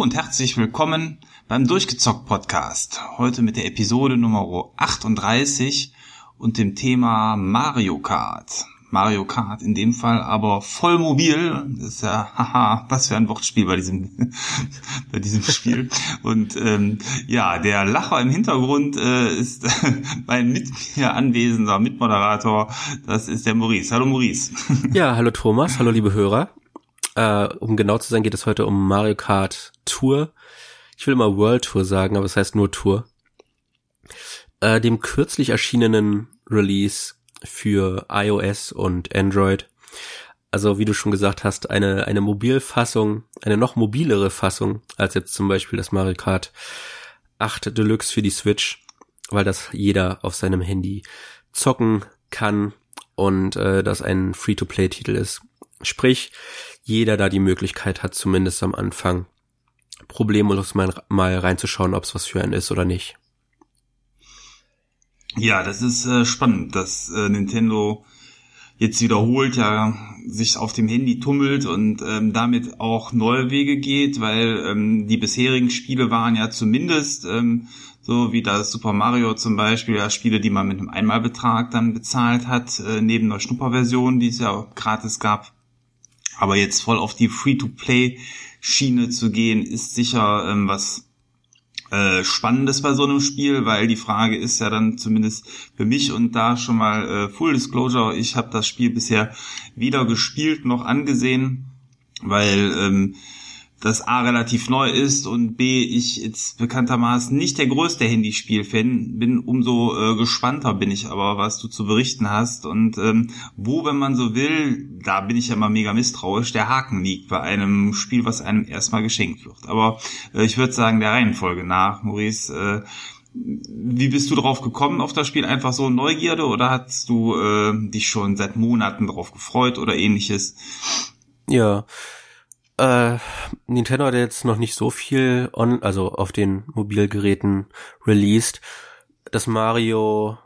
Und herzlich willkommen beim Durchgezockt Podcast. Heute mit der Episode Nummer 38 und dem Thema Mario Kart. Mario Kart in dem Fall aber voll mobil. Das ist ja, haha, was für ein Wortspiel bei diesem, bei diesem Spiel. Und ähm, ja, der Lacher im Hintergrund äh, ist mein mit mir anwesender Mitmoderator. Das ist der Maurice. Hallo Maurice. Ja, hallo Thomas, hallo liebe Hörer. Äh, um genau zu sein, geht es heute um Mario Kart Tour. Ich will immer World Tour sagen, aber es heißt nur Tour. Äh, dem kürzlich erschienenen Release für iOS und Android. Also wie du schon gesagt hast, eine, eine Mobilfassung, eine noch mobilere Fassung als jetzt zum Beispiel das Mario Kart 8 Deluxe für die Switch, weil das jeder auf seinem Handy zocken kann und äh, das ein Free-to-Play-Titel ist. Sprich, jeder da die Möglichkeit hat, zumindest am Anfang problemlos mal, mal reinzuschauen, ob es was für einen ist oder nicht. Ja, das ist äh, spannend, dass äh, Nintendo jetzt wiederholt ja sich auf dem Handy tummelt und ähm, damit auch neue Wege geht, weil ähm, die bisherigen Spiele waren ja zumindest ähm, so wie das Super Mario zum Beispiel, ja Spiele, die man mit einem Einmalbetrag dann bezahlt hat, äh, neben der Schnupperversion, die es ja gratis gab. Aber jetzt voll auf die Free-to-Play-Schiene zu gehen, ist sicher ähm, was äh, Spannendes bei so einem Spiel, weil die Frage ist ja dann zumindest für mich und da schon mal äh, Full Disclosure, ich habe das Spiel bisher weder gespielt noch angesehen, weil ähm, das A relativ neu ist und B ich jetzt bekanntermaßen nicht der größte Handyspiel-Fan bin, umso äh, gespannter bin ich aber, was du zu berichten hast und ähm, wo, wenn man so will, da bin ich ja mal mega misstrauisch, der Haken liegt bei einem Spiel, was einem erstmal geschenkt wird. Aber äh, ich würde sagen, der Reihenfolge nach, Maurice, äh, wie bist du drauf gekommen auf das Spiel? Einfach so Neugierde oder hast du äh, dich schon seit Monaten drauf gefreut oder ähnliches? Ja, äh, Nintendo hat jetzt noch nicht so viel on, also auf den Mobilgeräten released. Das Mario,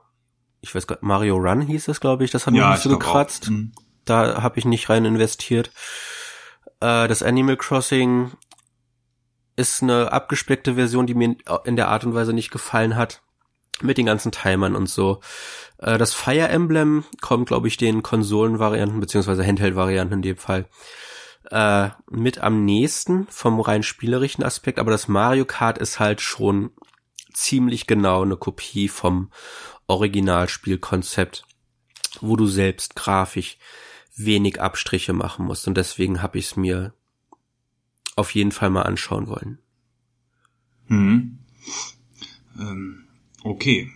ich weiß gar Mario Run hieß es, glaube ich, das hat ja, mich nicht so gekratzt. Mhm. Da habe ich nicht rein investiert. Äh, das Animal Crossing ist eine abgespeckte Version, die mir in der Art und Weise nicht gefallen hat. Mit den ganzen Timern und so. Äh, das Fire Emblem kommt, glaube ich, den Konsolenvarianten beziehungsweise Handheld-Varianten in dem Fall äh, mit am nächsten vom rein spielerischen Aspekt, aber das Mario Kart ist halt schon ziemlich genau eine Kopie vom Originalspielkonzept, wo du selbst grafisch wenig Abstriche machen musst und deswegen habe ich es mir auf jeden Fall mal anschauen wollen. Hm. Ähm, okay,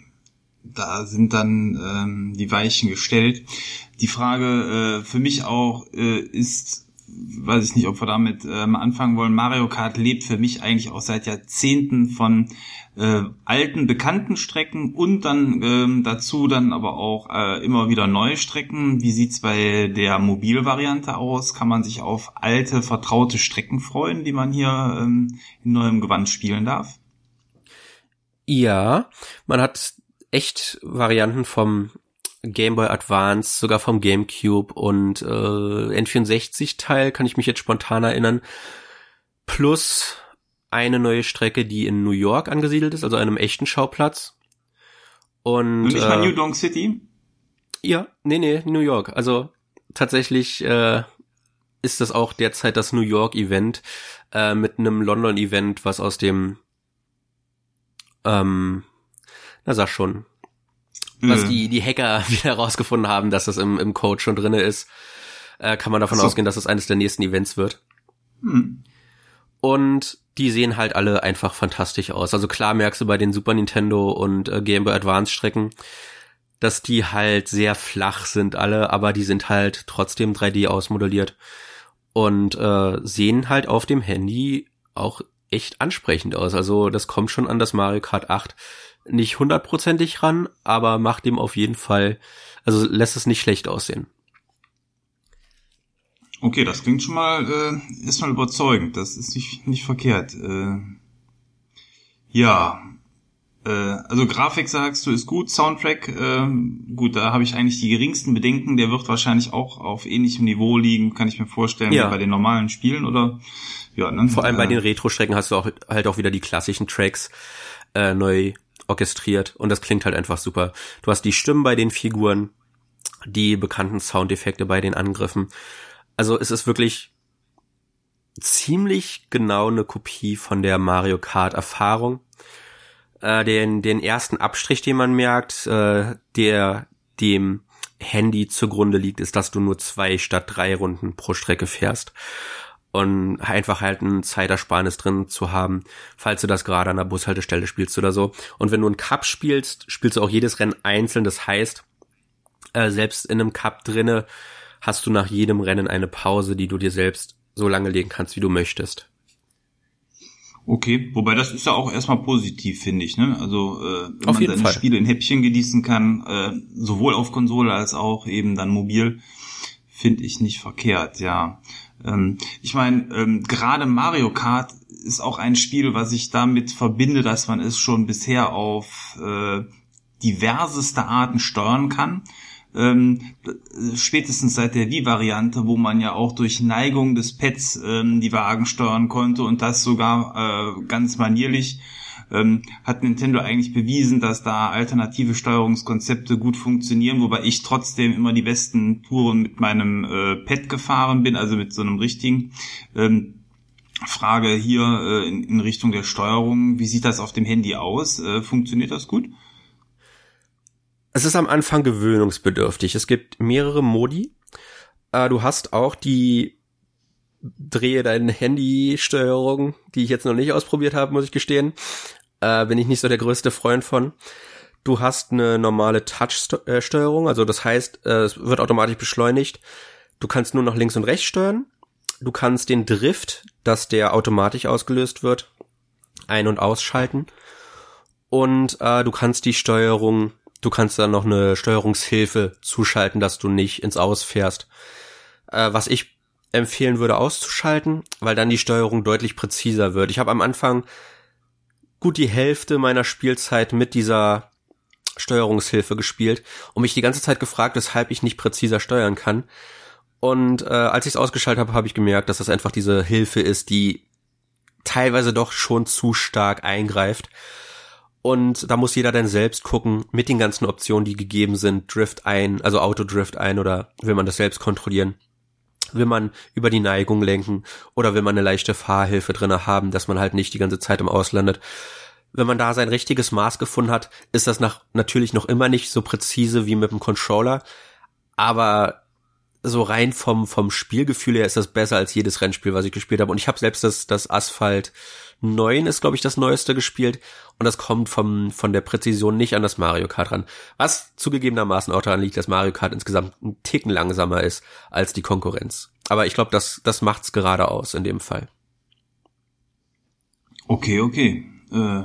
da sind dann ähm, die Weichen gestellt. Die Frage äh, für mich auch äh, ist, weiß ich nicht, ob wir damit ähm, anfangen wollen. Mario Kart lebt für mich eigentlich auch seit Jahrzehnten von äh, alten, bekannten Strecken und dann ähm, dazu dann aber auch äh, immer wieder neue Strecken. Wie sieht's bei der Mobilvariante aus? Kann man sich auf alte, vertraute Strecken freuen, die man hier ähm, in neuem Gewand spielen darf? Ja, man hat echt Varianten vom Game Boy Advance, sogar vom GameCube und äh, N64-Teil, kann ich mich jetzt spontan erinnern. Plus eine neue Strecke, die in New York angesiedelt ist, also einem echten Schauplatz. Und, und nicht äh, mal New Donk City? Ja, nee, nee, New York. Also tatsächlich äh, ist das auch derzeit das New York Event äh, mit einem London Event, was aus dem ähm, na sag schon, was mhm. die, die Hacker wieder rausgefunden haben, dass das im, im Code schon drinne ist, äh, kann man davon so. ausgehen, dass das eines der nächsten Events wird. Mhm. Und die sehen halt alle einfach fantastisch aus. Also klar merkst du bei den Super Nintendo und äh, Game Boy Advance Strecken, dass die halt sehr flach sind alle, aber die sind halt trotzdem 3D ausmodelliert und äh, sehen halt auf dem Handy auch echt ansprechend aus. Also das kommt schon an das Mario Kart 8 nicht hundertprozentig ran, aber macht ihm auf jeden Fall, also lässt es nicht schlecht aussehen. Okay, das klingt schon mal äh, ist mal überzeugend. Das ist nicht nicht verkehrt. Äh, ja, äh, also Grafik sagst du ist gut, Soundtrack, äh, gut, da habe ich eigentlich die geringsten Bedenken. Der wird wahrscheinlich auch auf ähnlichem Niveau liegen, kann ich mir vorstellen, ja. wie bei den normalen Spielen oder ja. Ne? Vor allem bei äh, den Retro-Strecken hast du auch halt auch wieder die klassischen Tracks äh, neu orchestriert und das klingt halt einfach super. Du hast die Stimmen bei den Figuren, die bekannten Soundeffekte bei den Angriffen. Also es ist wirklich ziemlich genau eine Kopie von der Mario Kart Erfahrung. Äh, den, den ersten Abstrich, den man merkt, äh, der dem Handy zugrunde liegt, ist, dass du nur zwei statt drei Runden pro Strecke fährst. Und einfach halt ein Zeitersparnis drin zu haben, falls du das gerade an der Bushaltestelle spielst oder so. Und wenn du einen Cup spielst, spielst du auch jedes Rennen einzeln. Das heißt, äh, selbst in einem Cup drinne hast du nach jedem Rennen eine Pause, die du dir selbst so lange legen kannst, wie du möchtest. Okay, wobei das ist ja auch erstmal positiv, finde ich. Ne? Also äh, wenn auf man seine Fall. Spiele in Häppchen genießen kann, äh, sowohl auf Konsole als auch eben dann mobil, finde ich nicht verkehrt, ja. Ähm, ich meine, ähm, gerade Mario Kart ist auch ein Spiel, was ich damit verbinde, dass man es schon bisher auf äh, diverseste Arten steuern kann. Ähm, spätestens seit der Wii-Variante, wo man ja auch durch Neigung des Pads ähm, die Wagen steuern konnte und das sogar äh, ganz manierlich, ähm, hat Nintendo eigentlich bewiesen, dass da alternative Steuerungskonzepte gut funktionieren, wobei ich trotzdem immer die besten Touren mit meinem äh, Pad gefahren bin, also mit so einem richtigen. Ähm, Frage hier äh, in, in Richtung der Steuerung, wie sieht das auf dem Handy aus? Äh, funktioniert das gut? Es ist am Anfang gewöhnungsbedürftig. Es gibt mehrere Modi. Äh, du hast auch die drehe deine Handy-Steuerung, die ich jetzt noch nicht ausprobiert habe, muss ich gestehen. Äh, bin ich nicht so der größte Freund von. Du hast eine normale Touch-Steuerung, also das heißt, äh, es wird automatisch beschleunigt. Du kannst nur nach links und rechts steuern. Du kannst den Drift, dass der automatisch ausgelöst wird, ein- und ausschalten. Und äh, du kannst die Steuerung Du kannst dann noch eine Steuerungshilfe zuschalten, dass du nicht ins Aus fährst. Äh, was ich empfehlen würde auszuschalten, weil dann die Steuerung deutlich präziser wird. Ich habe am Anfang gut die Hälfte meiner Spielzeit mit dieser Steuerungshilfe gespielt und mich die ganze Zeit gefragt, weshalb ich nicht präziser steuern kann. Und äh, als ich es ausgeschaltet habe, habe ich gemerkt, dass das einfach diese Hilfe ist, die teilweise doch schon zu stark eingreift. Und da muss jeder dann selbst gucken, mit den ganzen Optionen, die gegeben sind, Drift ein, also Autodrift ein oder will man das selbst kontrollieren? Will man über die Neigung lenken oder will man eine leichte Fahrhilfe drinne haben, dass man halt nicht die ganze Zeit im Auslandet? Wenn man da sein richtiges Maß gefunden hat, ist das nach, natürlich noch immer nicht so präzise wie mit dem Controller, aber so rein vom, vom Spielgefühl her ist das besser als jedes Rennspiel, was ich gespielt habe. Und ich habe selbst das, das Asphalt 9 ist, glaube ich, das neueste gespielt. Und das kommt vom, von der Präzision nicht an das Mario Kart ran. Was zugegebenermaßen auch daran liegt, dass Mario Kart insgesamt einen Ticken langsamer ist als die Konkurrenz. Aber ich glaube, das, das macht's gerade aus in dem Fall. Okay, okay. Äh,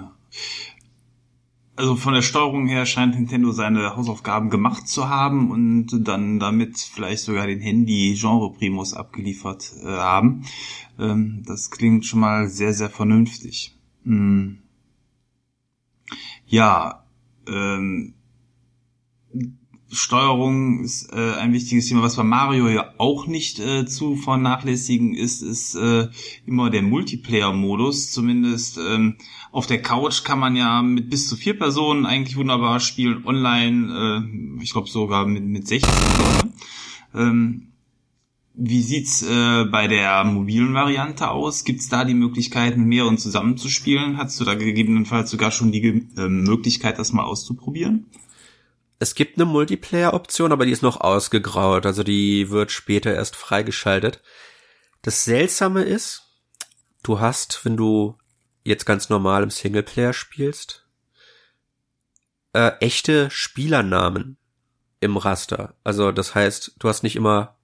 also von der Steuerung her scheint Nintendo seine Hausaufgaben gemacht zu haben und dann damit vielleicht sogar den Handy-Genre-Primus abgeliefert äh, haben. Ähm, das klingt schon mal sehr, sehr vernünftig. Hm. Ja, ähm, Steuerung ist äh, ein wichtiges Thema. Was bei Mario ja auch nicht äh, zu vernachlässigen ist, ist äh, immer der Multiplayer-Modus. Zumindest ähm, auf der Couch kann man ja mit bis zu vier Personen eigentlich wunderbar spielen. Online, äh, ich glaube sogar mit, mit 16 Leuten. Ähm, wie sieht's äh, bei der mobilen Variante aus? Gibt's da die Möglichkeit, mit mehreren zusammenzuspielen? Hast du da gegebenenfalls sogar schon die äh, Möglichkeit, das mal auszuprobieren? Es gibt eine Multiplayer-Option, aber die ist noch ausgegraut, also die wird später erst freigeschaltet. Das Seltsame ist, du hast, wenn du jetzt ganz normal im Singleplayer spielst, äh, echte Spielernamen im Raster. Also das heißt, du hast nicht immer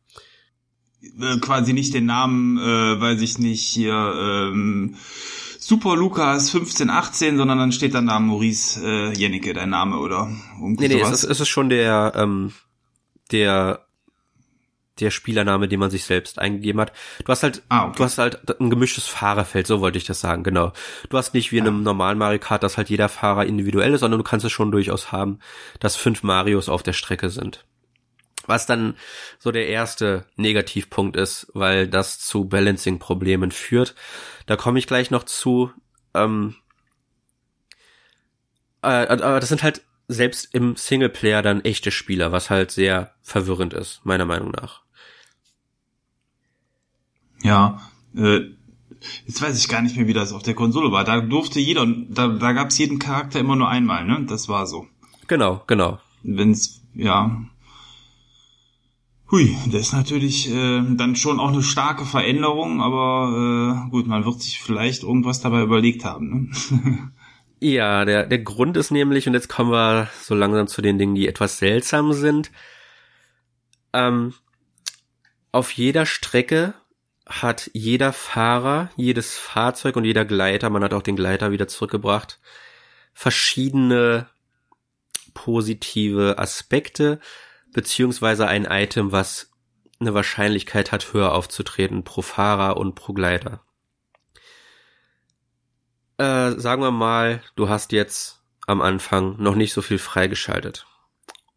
äh, quasi nicht den Namen, äh, weiß ich nicht, hier ähm, Super Lukas 1518, sondern dann steht dann da Maurice äh, Jennecke, dein Name, oder? nee, nee, es ist, es ist schon der, ähm, der der Spielername, den man sich selbst eingegeben hat. Du hast halt, ah, okay. du hast halt ein gemischtes Fahrerfeld, so wollte ich das sagen, genau. Du hast nicht wie in einem normalen Mario Kart, dass halt jeder Fahrer individuell ist, sondern du kannst es schon durchaus haben, dass fünf Marios auf der Strecke sind. Was dann so der erste Negativpunkt ist, weil das zu Balancing-Problemen führt. Da komme ich gleich noch zu. Ähm, äh, aber das sind halt selbst im Singleplayer dann echte Spieler, was halt sehr verwirrend ist, meiner Meinung nach. Ja, äh, jetzt weiß ich gar nicht mehr, wie das auf der Konsole war. Da durfte jeder, da, da gab es jeden Charakter immer nur einmal, ne? Das war so. Genau, genau. Wenn's, ja. Hui, das ist natürlich äh, dann schon auch eine starke Veränderung, aber äh, gut, man wird sich vielleicht irgendwas dabei überlegt haben. Ne? ja, der, der Grund ist nämlich, und jetzt kommen wir so langsam zu den Dingen, die etwas seltsam sind. Ähm, auf jeder Strecke hat jeder Fahrer, jedes Fahrzeug und jeder Gleiter, man hat auch den Gleiter wieder zurückgebracht, verschiedene positive Aspekte, beziehungsweise ein Item, was eine Wahrscheinlichkeit hat, höher aufzutreten pro Fahrer und pro Gleiter. Äh, sagen wir mal, du hast jetzt am Anfang noch nicht so viel freigeschaltet.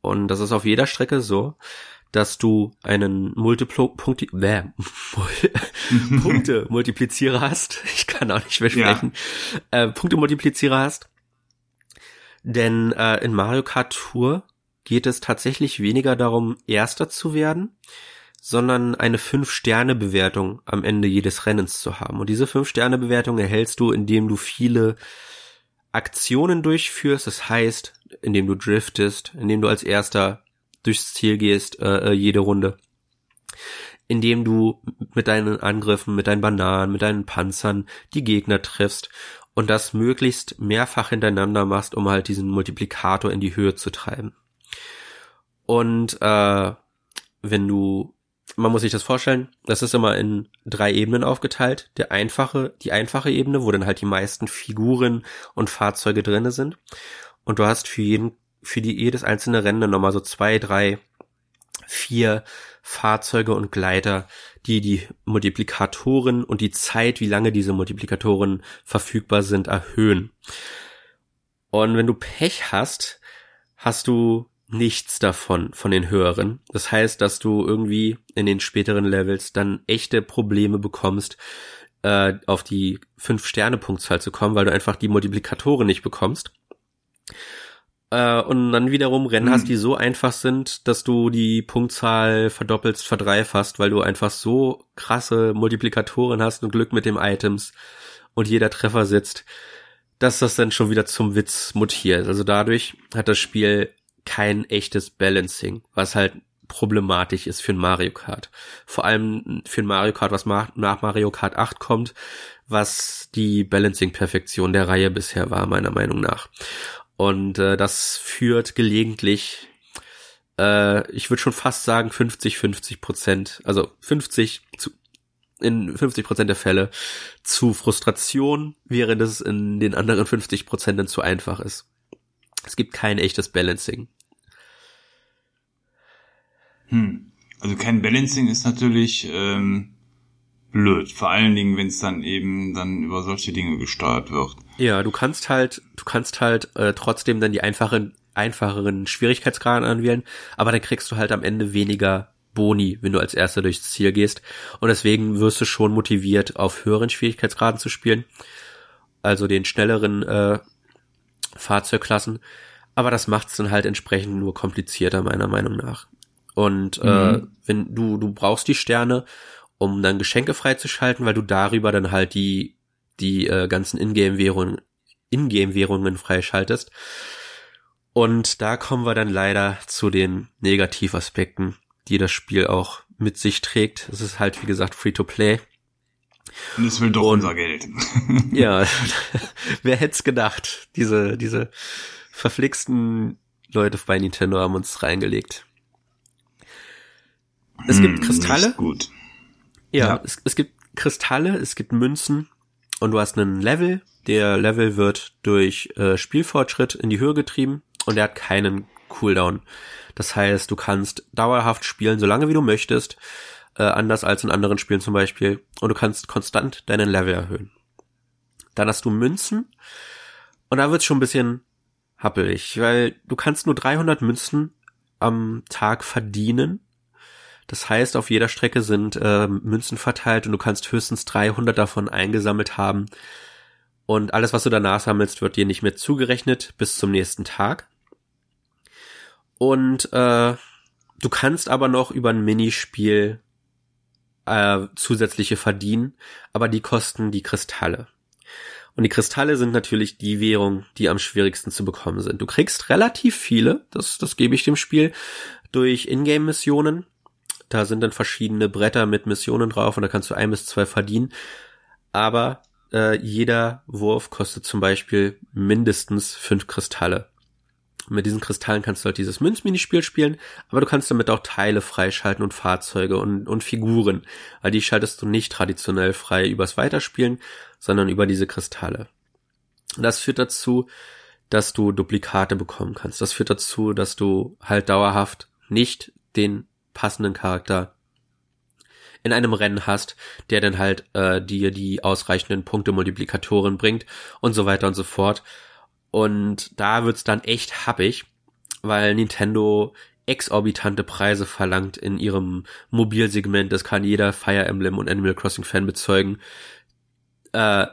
Und das ist auf jeder Strecke so, dass du einen Multiplo-Punkti äh, Punkte Multiplizierer hast. Ich kann auch nicht mehr sprechen. Ja. Äh, Punkte Multiplizierer hast. Denn äh, in Mario Kart Tour geht es tatsächlich weniger darum, Erster zu werden, sondern eine Fünf-Sterne-Bewertung am Ende jedes Rennens zu haben. Und diese Fünf-Sterne-Bewertung erhältst du, indem du viele Aktionen durchführst. Das heißt, indem du driftest, indem du als Erster durchs Ziel gehst, äh, äh, jede Runde. Indem du mit deinen Angriffen, mit deinen Bananen, mit deinen Panzern die Gegner triffst und das möglichst mehrfach hintereinander machst, um halt diesen Multiplikator in die Höhe zu treiben. Und äh, wenn du, man muss sich das vorstellen, das ist immer in drei Ebenen aufgeteilt. Der einfache, die einfache Ebene, wo dann halt die meisten Figuren und Fahrzeuge drinne sind. Und du hast für jeden für die jedes einzelne Rennen nochmal so zwei, drei, vier Fahrzeuge und Gleiter, die die Multiplikatoren und die Zeit, wie lange diese Multiplikatoren verfügbar sind, erhöhen. Und wenn du Pech hast, hast du nichts davon, von den höheren. Das heißt, dass du irgendwie in den späteren Levels dann echte Probleme bekommst, äh, auf die fünf Sterne Punktzahl zu kommen, weil du einfach die Multiplikatoren nicht bekommst äh, und dann wiederum Rennen mhm. hast, die so einfach sind, dass du die Punktzahl verdoppelst, verdreifachst, weil du einfach so krasse Multiplikatoren hast und Glück mit dem Items und jeder Treffer sitzt, dass das dann schon wieder zum Witz mutiert. Also dadurch hat das Spiel kein echtes Balancing, was halt problematisch ist für ein Mario Kart. Vor allem für ein Mario Kart, was nach Mario Kart 8 kommt, was die Balancing-Perfektion der Reihe bisher war, meiner Meinung nach. Und äh, das führt gelegentlich, äh, ich würde schon fast sagen 50, 50 Prozent, also 50 zu, in 50 Prozent der Fälle zu Frustration, während es in den anderen 50 Prozent zu einfach ist. Es gibt kein echtes Balancing. Hm. Also kein Balancing ist natürlich ähm, blöd. Vor allen Dingen, wenn es dann eben dann über solche Dinge gesteuert wird. Ja, du kannst halt, du kannst halt äh, trotzdem dann die einfachen, einfacheren Schwierigkeitsgraden anwählen, aber dann kriegst du halt am Ende weniger Boni, wenn du als erster durchs Ziel gehst. Und deswegen wirst du schon motiviert, auf höheren Schwierigkeitsgraden zu spielen. Also den schnelleren äh, Fahrzeugklassen. Aber das macht es dann halt entsprechend nur komplizierter, meiner Meinung nach. Und äh, mhm. äh, wenn du, du brauchst die Sterne, um dann Geschenke freizuschalten, weil du darüber dann halt die die äh, ganzen Ingame-Währungen Ingame-Währungen freischaltest. Und da kommen wir dann leider zu den Negativaspekten, die das Spiel auch mit sich trägt. Es ist halt, wie gesagt, Free-to-Play. Und es will doch Und, unser Geld. ja, wer hätte es gedacht? Diese, diese verflixten Leute bei Nintendo haben uns reingelegt. Es hm, gibt Kristalle. Gut. Ja, ja. Es, es gibt Kristalle, es gibt Münzen, und du hast einen Level. Der Level wird durch äh, Spielfortschritt in die Höhe getrieben und er hat keinen Cooldown. Das heißt, du kannst dauerhaft spielen, solange wie du möchtest, äh, anders als in anderen Spielen zum Beispiel, und du kannst konstant deinen Level erhöhen. Dann hast du Münzen, und da wird's schon ein bisschen happelig, weil du kannst nur 300 Münzen am Tag verdienen. Das heißt, auf jeder Strecke sind äh, Münzen verteilt und du kannst höchstens 300 davon eingesammelt haben. Und alles, was du danach sammelst, wird dir nicht mehr zugerechnet bis zum nächsten Tag. Und äh, du kannst aber noch über ein Minispiel äh, zusätzliche verdienen, aber die kosten die Kristalle. Und die Kristalle sind natürlich die Währung, die am schwierigsten zu bekommen sind. Du kriegst relativ viele, das, das gebe ich dem Spiel, durch Ingame-Missionen. Da sind dann verschiedene Bretter mit Missionen drauf und da kannst du ein bis zwei verdienen. Aber äh, jeder Wurf kostet zum Beispiel mindestens fünf Kristalle. Mit diesen Kristallen kannst du halt dieses Münzminispiel spielen, aber du kannst damit auch Teile freischalten und Fahrzeuge und, und Figuren. Weil die schaltest du nicht traditionell frei übers Weiterspielen, sondern über diese Kristalle. Das führt dazu, dass du Duplikate bekommen kannst. Das führt dazu, dass du halt dauerhaft nicht den passenden Charakter in einem Rennen hast, der dann halt äh, dir die ausreichenden Punkte-Multiplikatoren bringt und so weiter und so fort. Und da wird's dann echt happig, weil Nintendo exorbitante Preise verlangt in ihrem Mobilsegment. Das kann jeder Fire Emblem und Animal Crossing Fan bezeugen. Äh,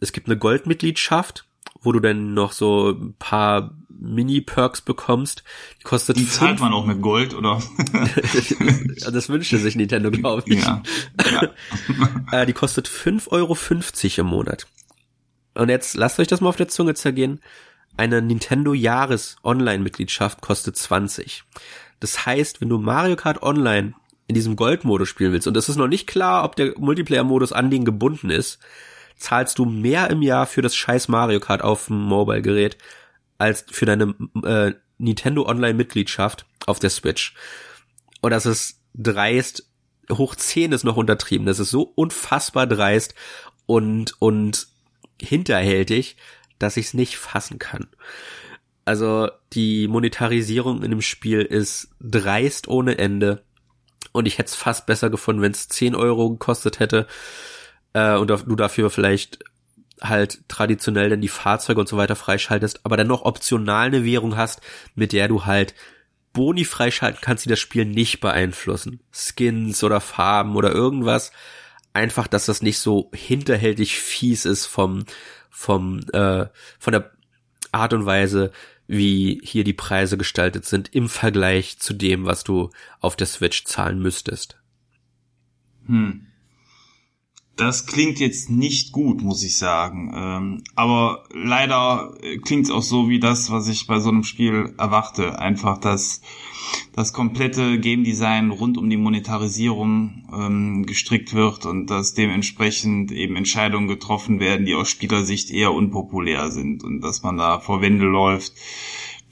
es gibt eine Goldmitgliedschaft, wo du dann noch so ein paar Mini-Perks bekommst. Die kostet Die zahlt man auch mit Gold, oder? das wünschte sich Nintendo, glaube ich. Ja. ja. äh, die kostet 5,50 Euro im Monat. Und jetzt lasst euch das mal auf der Zunge zergehen. Eine Nintendo Jahres Online-Mitgliedschaft kostet 20. Das heißt, wenn du Mario Kart Online in diesem Gold-Modus spielen willst, und es ist noch nicht klar, ob der Multiplayer-Modus an den gebunden ist, zahlst du mehr im Jahr für das scheiß Mario Kart auf dem Mobile-Gerät als für deine äh, Nintendo Online-Mitgliedschaft auf der Switch. Und das ist dreist, hoch 10 ist noch untertrieben. Das ist so unfassbar dreist und, und hinterhältig, dass ich es nicht fassen kann. Also die Monetarisierung in dem Spiel ist dreist ohne Ende. Und ich hätte es fast besser gefunden, wenn es 10 Euro gekostet hätte äh, und du dafür vielleicht halt traditionell dann die Fahrzeuge und so weiter freischaltest, aber dann noch optional eine Währung hast, mit der du halt Boni freischalten kannst, die das Spiel nicht beeinflussen. Skins oder Farben oder irgendwas, einfach, dass das nicht so hinterhältig fies ist vom, vom, äh, von der Art und Weise, wie hier die Preise gestaltet sind im Vergleich zu dem, was du auf der Switch zahlen müsstest. Hm. Das klingt jetzt nicht gut, muss ich sagen. Ähm, aber leider klingt es auch so wie das, was ich bei so einem Spiel erwarte. Einfach, dass das komplette Game Design rund um die Monetarisierung ähm, gestrickt wird und dass dementsprechend eben Entscheidungen getroffen werden, die aus Spielersicht eher unpopulär sind und dass man da vor Wände läuft,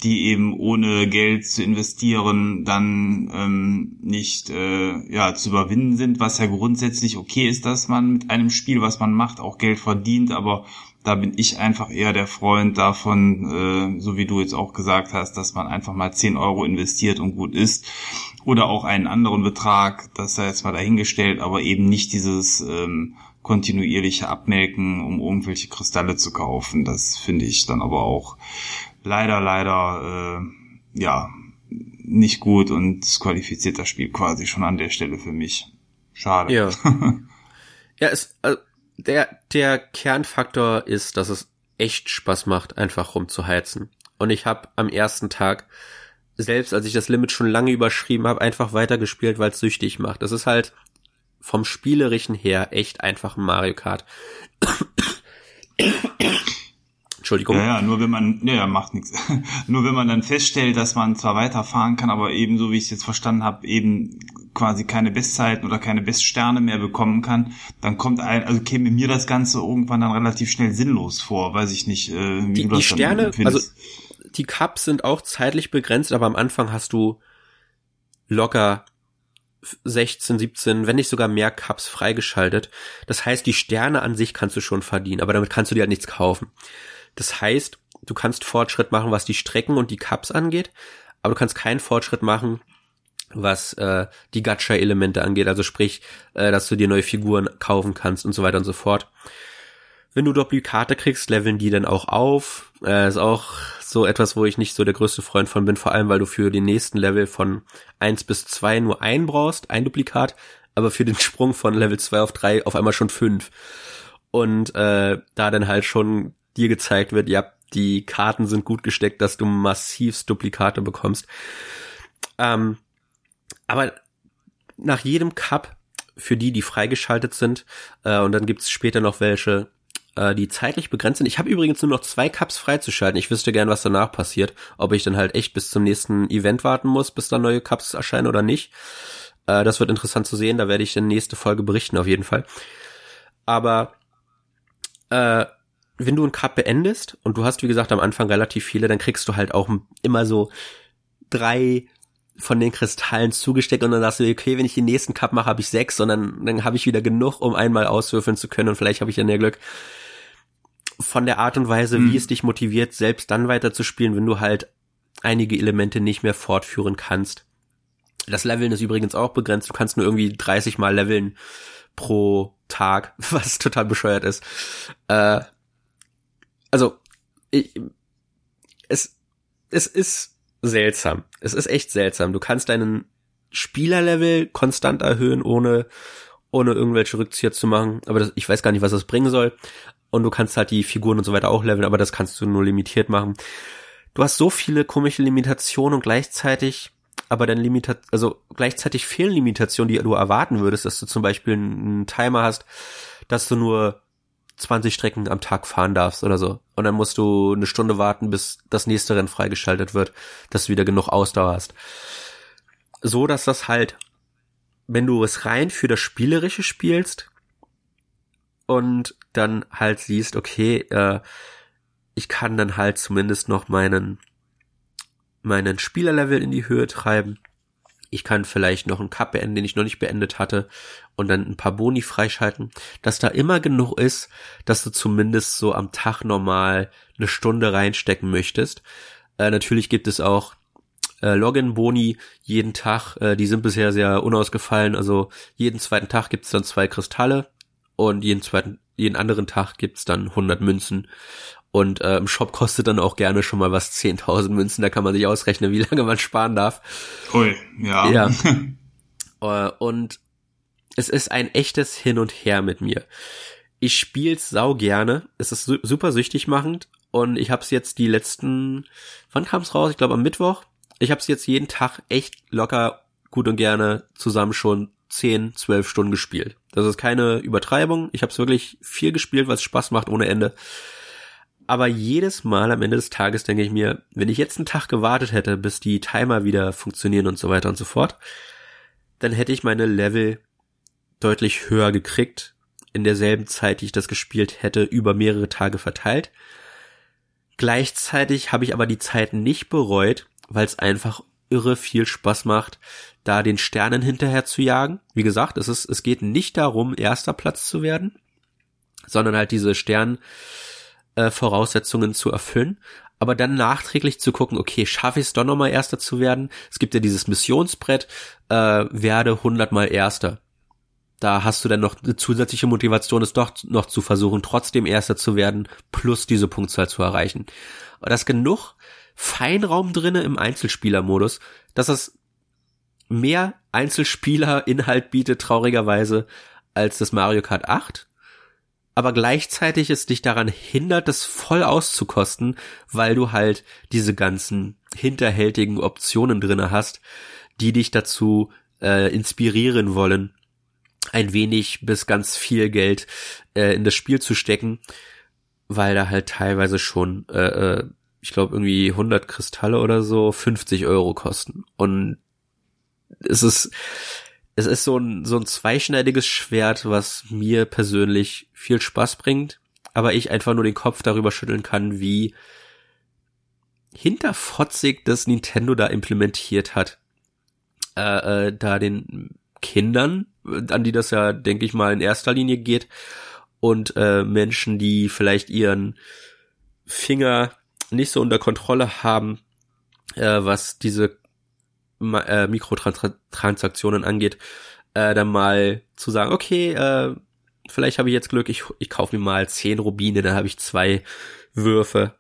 die eben ohne Geld zu investieren dann ähm, nicht äh, ja zu überwinden sind, was ja grundsätzlich okay ist, dass man mit einem Spiel, was man macht, auch Geld verdient, aber da bin ich einfach eher der Freund davon, äh, so wie du jetzt auch gesagt hast, dass man einfach mal 10 Euro investiert und gut ist. Oder auch einen anderen Betrag, das sei jetzt mal dahingestellt, aber eben nicht dieses ähm, kontinuierliche Abmelken, um irgendwelche Kristalle zu kaufen. Das finde ich dann aber auch leider, leider, äh, ja, nicht gut und qualifiziert das Spiel quasi schon an der Stelle für mich. Schade. Ja. ja, es, äh, der, der Kernfaktor ist, dass es echt Spaß macht, einfach rumzuheizen. Und ich habe am ersten Tag, selbst als ich das Limit schon lange überschrieben habe, einfach weitergespielt, weil es süchtig macht. Das ist halt vom Spielerischen her echt einfach ein Mario Kart. Entschuldigung. Ja, ja, nur wenn man, ja, macht nichts. nur wenn man dann feststellt, dass man zwar weiterfahren kann, aber eben, so wie ich es jetzt verstanden habe, eben quasi keine Bestzeiten oder keine Beststerne mehr bekommen kann, dann kommt ein, also käme mir das Ganze irgendwann dann relativ schnell sinnlos vor, weiß ich nicht, äh, wie die, du das die Sterne, also die Cups sind auch zeitlich begrenzt, aber am Anfang hast du locker 16, 17, wenn nicht sogar mehr Cups freigeschaltet. Das heißt, die Sterne an sich kannst du schon verdienen, aber damit kannst du dir halt nichts kaufen. Das heißt, du kannst Fortschritt machen, was die Strecken und die Cups angeht, aber du kannst keinen Fortschritt machen, was äh, die Gacha-Elemente angeht, also sprich, äh, dass du dir neue Figuren kaufen kannst und so weiter und so fort. Wenn du Duplikate kriegst, leveln die dann auch auf. Äh, ist auch so etwas, wo ich nicht so der größte Freund von bin, vor allem weil du für den nächsten Level von eins bis zwei nur ein brauchst, ein Duplikat, aber für den Sprung von Level zwei auf drei auf einmal schon fünf. Und äh, da dann halt schon dir gezeigt wird, ja, die Karten sind gut gesteckt, dass du massivst Duplikate bekommst. Ähm, aber nach jedem Cup, für die, die freigeschaltet sind, äh, und dann gibt's später noch welche, äh, die zeitlich begrenzt sind. Ich habe übrigens nur noch zwei Cups freizuschalten. Ich wüsste gern, was danach passiert. Ob ich dann halt echt bis zum nächsten Event warten muss, bis da neue Cups erscheinen oder nicht. Äh, das wird interessant zu sehen. Da werde ich in nächste Folge berichten, auf jeden Fall. Aber äh, wenn du einen Cup beendest und du hast, wie gesagt, am Anfang relativ viele, dann kriegst du halt auch immer so drei von den Kristallen zugesteckt und dann sagst du, okay, wenn ich den nächsten Cup mache, habe ich sechs und dann, dann habe ich wieder genug, um einmal auswürfeln zu können und vielleicht habe ich dann ja Glück. Von der Art und Weise, mhm. wie es dich motiviert, selbst dann weiterzuspielen, wenn du halt einige Elemente nicht mehr fortführen kannst. Das Leveln ist übrigens auch begrenzt. Du kannst nur irgendwie 30 Mal leveln pro Tag, was total bescheuert ist. Äh, also, ich, es, es ist seltsam. Es ist echt seltsam. Du kannst deinen Spielerlevel konstant erhöhen, ohne, ohne irgendwelche Rückzieher zu machen. Aber das, ich weiß gar nicht, was das bringen soll. Und du kannst halt die Figuren und so weiter auch leveln, aber das kannst du nur limitiert machen. Du hast so viele komische Limitationen und gleichzeitig aber dann Limita also gleichzeitig fehlen Limitationen, die du erwarten würdest, dass du zum Beispiel einen Timer hast, dass du nur 20 Strecken am Tag fahren darfst oder so. Und dann musst du eine Stunde warten, bis das nächste Rennen freigeschaltet wird, dass du wieder genug Ausdauer hast. So, dass das halt, wenn du es rein für das Spielerische spielst und dann halt siehst, okay, äh, ich kann dann halt zumindest noch meinen, meinen Spielerlevel in die Höhe treiben ich kann vielleicht noch einen Cup beenden, den ich noch nicht beendet hatte und dann ein paar Boni freischalten, dass da immer genug ist, dass du zumindest so am Tag normal eine Stunde reinstecken möchtest. Äh, natürlich gibt es auch äh, Login-Boni jeden Tag, äh, die sind bisher sehr unausgefallen, also jeden zweiten Tag gibt es dann zwei Kristalle und jeden zweiten, jeden anderen Tag gibt's dann 100 Münzen und äh, im Shop kostet dann auch gerne schon mal was 10.000 Münzen. Da kann man sich ausrechnen, wie lange man sparen darf. Ui, ja. Ja. äh, und es ist ein echtes Hin und Her mit mir. Ich spiel's sau gerne. Es ist su super süchtig machend. Und ich hab's jetzt die letzten, wann kam's raus? Ich glaube am Mittwoch. Ich hab's jetzt jeden Tag echt locker gut und gerne zusammen schon 10, 12 Stunden gespielt. Das ist keine Übertreibung. Ich hab's wirklich viel gespielt, was Spaß macht ohne Ende. Aber jedes Mal am Ende des Tages denke ich mir, wenn ich jetzt einen Tag gewartet hätte, bis die Timer wieder funktionieren und so weiter und so fort, dann hätte ich meine Level deutlich höher gekriegt in derselben Zeit, die ich das gespielt hätte, über mehrere Tage verteilt. Gleichzeitig habe ich aber die Zeit nicht bereut, weil es einfach irre viel Spaß macht, da den Sternen hinterher zu jagen. Wie gesagt, es ist, es geht nicht darum, erster Platz zu werden, sondern halt diese Stern, äh, Voraussetzungen zu erfüllen, aber dann nachträglich zu gucken, okay, schaffe ich es doch nochmal Erster zu werden? Es gibt ja dieses Missionsbrett, äh, werde hundertmal Erster. Da hast du dann noch eine zusätzliche Motivation, es doch noch zu versuchen, trotzdem Erster zu werden, plus diese Punktzahl zu erreichen. Aber da ist genug Feinraum drinne im Einzelspielermodus, dass es mehr Einzelspieler-Inhalt bietet, traurigerweise, als das Mario Kart 8 aber gleichzeitig es dich daran hindert, das voll auszukosten, weil du halt diese ganzen hinterhältigen Optionen drinne hast, die dich dazu äh, inspirieren wollen, ein wenig bis ganz viel Geld äh, in das Spiel zu stecken, weil da halt teilweise schon, äh, äh ich glaube irgendwie 100 Kristalle oder so 50 Euro kosten. Und es ist es ist so ein, so ein zweischneidiges Schwert, was mir persönlich viel Spaß bringt, aber ich einfach nur den Kopf darüber schütteln kann, wie hinterfotzig das Nintendo da implementiert hat. Äh, äh, da den Kindern, an die das ja, denke ich mal, in erster Linie geht, und äh, Menschen, die vielleicht ihren Finger nicht so unter Kontrolle haben, äh, was diese äh, Mikrotransaktionen angeht, äh, dann mal zu sagen, okay, äh, vielleicht habe ich jetzt Glück, ich, ich kaufe mir mal zehn Rubine, dann habe ich zwei Würfe.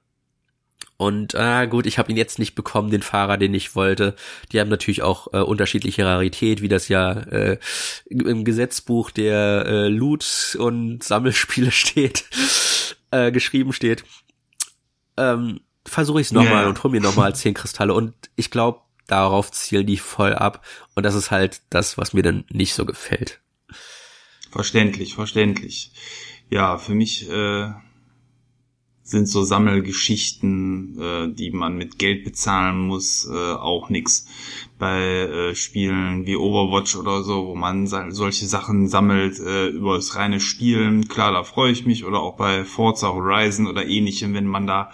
Und ah, gut, ich habe ihn jetzt nicht bekommen, den Fahrer, den ich wollte. Die haben natürlich auch äh, unterschiedliche Rarität, wie das ja äh, im Gesetzbuch der äh, Loot- und Sammelspiele steht, äh, geschrieben steht. Ähm, Versuche ich es nochmal yeah. und hol mir nochmal zehn Kristalle. Und ich glaube, darauf zielen die voll ab. Und das ist halt das, was mir dann nicht so gefällt. Verständlich, verständlich. Ja, für mich äh, sind so Sammelgeschichten, äh, die man mit Geld bezahlen muss, äh, auch nix. Bei äh, Spielen wie Overwatch oder so, wo man solche Sachen sammelt äh, über das reine Spielen, klar, da freue ich mich. Oder auch bei Forza Horizon oder ähnlichem, wenn man da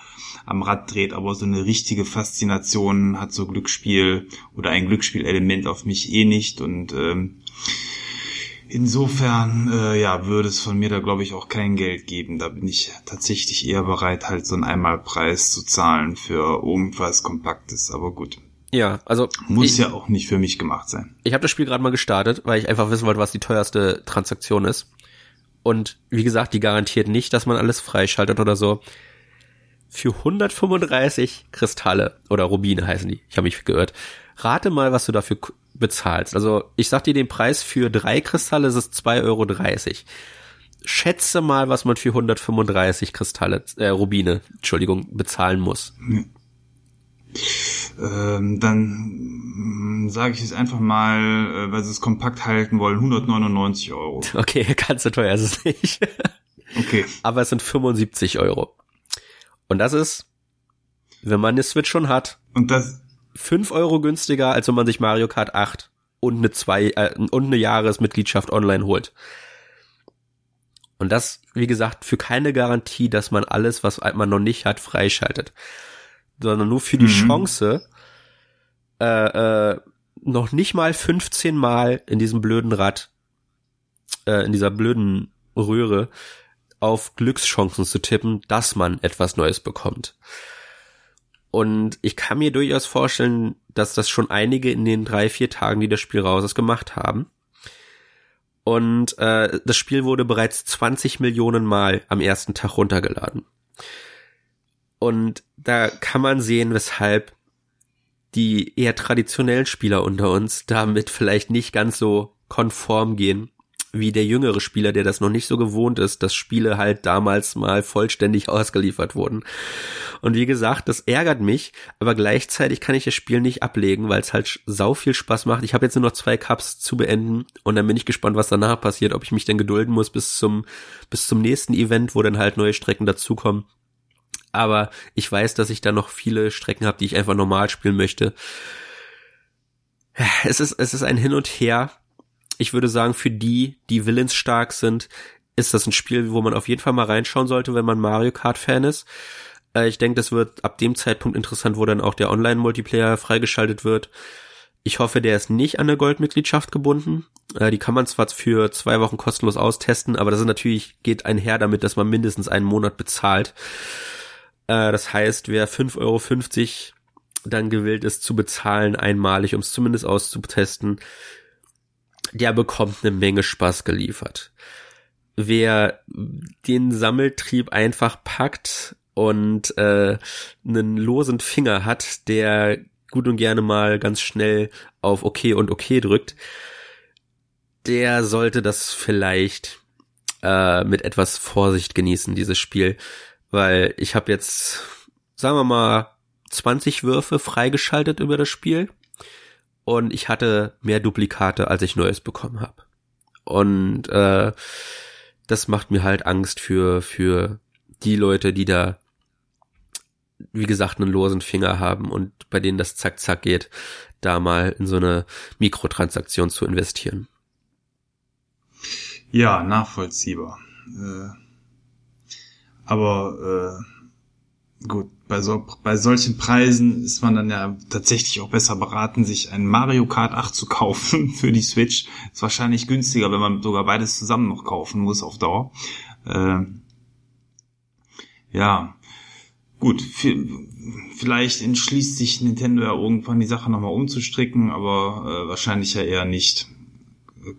am Rad dreht, aber so eine richtige Faszination hat so Glücksspiel oder ein Glücksspielelement auf mich eh nicht und ähm, Insofern, äh, ja, würde es von mir da, glaube ich, auch kein Geld geben. Da bin ich tatsächlich eher bereit, halt so einen Einmalpreis zu zahlen für irgendwas Kompaktes. Aber gut. Ja, also muss ich, ja auch nicht für mich gemacht sein. Ich habe das Spiel gerade mal gestartet, weil ich einfach wissen wollte, was die teuerste Transaktion ist. Und wie gesagt, die garantiert nicht, dass man alles freischaltet oder so für 135 Kristalle oder Rubine heißen die. Ich habe mich geirrt. Rate mal, was du dafür bezahlst. Also ich sag dir den Preis für drei Kristalle ist es 2,30 Euro. Schätze mal, was man für 135 Kristalle, äh, Rubine, Entschuldigung, bezahlen muss. Ähm, dann sage ich es einfach mal, äh, weil sie es kompakt halten wollen, 199 Euro. Okay, ganz so teuer ist es nicht. okay. Aber es sind 75 Euro. Und das ist, wenn man eine Switch schon hat. Und das. fünf Euro günstiger, als wenn man sich Mario Kart 8 und eine zwei, äh, und eine Jahresmitgliedschaft online holt. Und das, wie gesagt, für keine Garantie, dass man alles, was man noch nicht hat, freischaltet. Sondern nur für die mhm. Chance, äh, äh, noch nicht mal 15 Mal in diesem blöden Rad, äh, in dieser blöden Röhre, auf Glückschancen zu tippen, dass man etwas Neues bekommt. Und ich kann mir durchaus vorstellen, dass das schon einige in den drei, vier Tagen, die das Spiel raus ist, gemacht haben. Und äh, das Spiel wurde bereits 20 Millionen Mal am ersten Tag runtergeladen. Und da kann man sehen, weshalb die eher traditionellen Spieler unter uns damit vielleicht nicht ganz so konform gehen wie der jüngere Spieler, der das noch nicht so gewohnt ist, dass Spiele halt damals mal vollständig ausgeliefert wurden. Und wie gesagt, das ärgert mich, aber gleichzeitig kann ich das Spiel nicht ablegen, weil es halt sau viel Spaß macht. Ich habe jetzt nur noch zwei Cups zu beenden und dann bin ich gespannt, was danach passiert, ob ich mich denn gedulden muss bis zum bis zum nächsten Event, wo dann halt neue Strecken dazukommen. Aber ich weiß, dass ich da noch viele Strecken habe, die ich einfach normal spielen möchte. Es ist, es ist ein Hin und Her ich würde sagen, für die, die willensstark sind, ist das ein Spiel, wo man auf jeden Fall mal reinschauen sollte, wenn man Mario Kart Fan ist. Äh, ich denke, das wird ab dem Zeitpunkt interessant, wo dann auch der Online-Multiplayer freigeschaltet wird. Ich hoffe, der ist nicht an der Goldmitgliedschaft gebunden. Äh, die kann man zwar für zwei Wochen kostenlos austesten, aber das ist natürlich, geht einher damit, dass man mindestens einen Monat bezahlt. Äh, das heißt, wer 5,50 Euro dann gewillt ist zu bezahlen, einmalig, um es zumindest auszutesten, der bekommt eine Menge Spaß geliefert. Wer den Sammeltrieb einfach packt und äh, einen losen Finger hat, der gut und gerne mal ganz schnell auf OK und OK drückt, der sollte das vielleicht äh, mit etwas Vorsicht genießen, dieses Spiel. Weil ich habe jetzt, sagen wir mal, 20 Würfe freigeschaltet über das Spiel und ich hatte mehr Duplikate, als ich Neues bekommen habe. Und äh, das macht mir halt Angst für für die Leute, die da wie gesagt einen losen Finger haben und bei denen das zack zack geht, da mal in so eine Mikrotransaktion zu investieren. Ja, nachvollziehbar. Äh, aber äh, gut, bei, so, bei solchen Preisen ist man dann ja tatsächlich auch besser beraten, sich ein Mario Kart 8 zu kaufen für die Switch. Ist wahrscheinlich günstiger, wenn man sogar beides zusammen noch kaufen muss auf Dauer. Äh, ja, gut, vielleicht entschließt sich Nintendo ja irgendwann die Sache nochmal umzustricken, aber äh, wahrscheinlich ja eher nicht.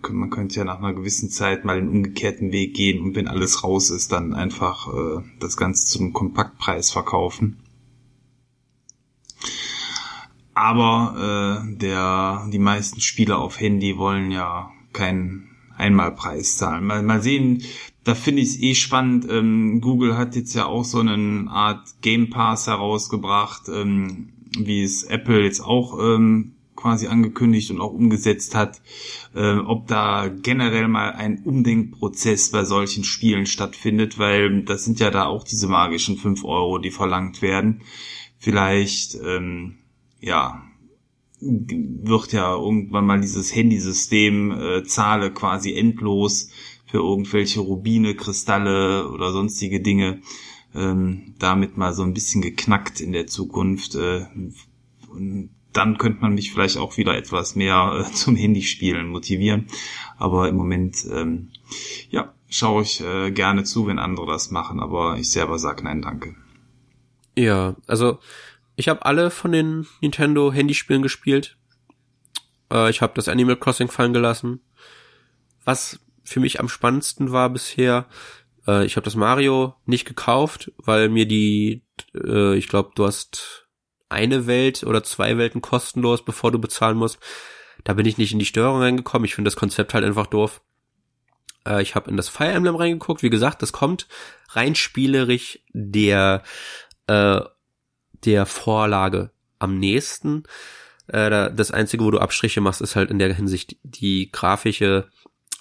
Man könnte ja nach einer gewissen Zeit mal den umgekehrten Weg gehen und wenn alles raus ist, dann einfach äh, das Ganze zum Kompaktpreis verkaufen. Aber äh, der, die meisten Spieler auf Handy wollen ja keinen Einmalpreis zahlen. Mal, mal sehen, da finde ich es eh spannend. Ähm, Google hat jetzt ja auch so eine Art Game Pass herausgebracht, ähm, wie es Apple jetzt auch ähm, quasi angekündigt und auch umgesetzt hat, äh, ob da generell mal ein Umdenkprozess bei solchen Spielen stattfindet, weil das sind ja da auch diese magischen fünf Euro, die verlangt werden. Vielleicht ähm, ja, wird ja irgendwann mal dieses Handysystem äh, zahle quasi endlos für irgendwelche Rubine, Kristalle oder sonstige Dinge ähm, damit mal so ein bisschen geknackt in der Zukunft. Äh, und dann könnte man mich vielleicht auch wieder etwas mehr äh, zum Handyspielen motivieren. Aber im Moment, ähm, ja, schaue ich äh, gerne zu, wenn andere das machen, aber ich selber sage nein, danke. Ja, also ich habe alle von den Nintendo Handyspielen gespielt. Äh, ich habe das Animal Crossing fallen gelassen. Was für mich am spannendsten war bisher, äh, ich habe das Mario nicht gekauft, weil mir die, äh, ich glaube, du hast eine Welt oder zwei Welten kostenlos, bevor du bezahlen musst. Da bin ich nicht in die Steuerung reingekommen. Ich finde das Konzept halt einfach doof. Äh, ich habe in das Fire Emblem reingeguckt. Wie gesagt, das kommt rein spielerisch der äh, der Vorlage am nächsten. Äh, das Einzige, wo du Abstriche machst, ist halt in der Hinsicht die grafische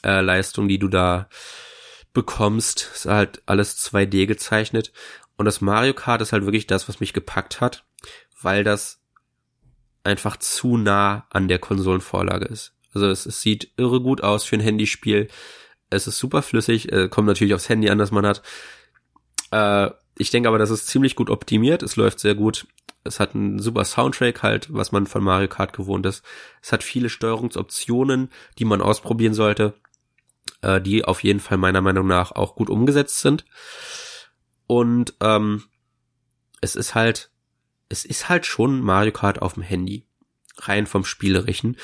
äh, Leistung, die du da bekommst. Ist halt alles 2D gezeichnet. Und das Mario Kart ist halt wirklich das, was mich gepackt hat, weil das einfach zu nah an der Konsolenvorlage ist. Also es, es sieht irre gut aus für ein Handyspiel. Es ist super flüssig, äh, kommt natürlich aufs Handy an, das man hat. Äh, ich denke aber, das ist ziemlich gut optimiert. Es läuft sehr gut. Es hat einen super Soundtrack halt, was man von Mario Kart gewohnt ist. Es hat viele Steuerungsoptionen, die man ausprobieren sollte, äh, die auf jeden Fall meiner Meinung nach auch gut umgesetzt sind. Und ähm, es ist halt, es ist halt schon Mario Kart auf dem Handy, rein vom Spielerischen.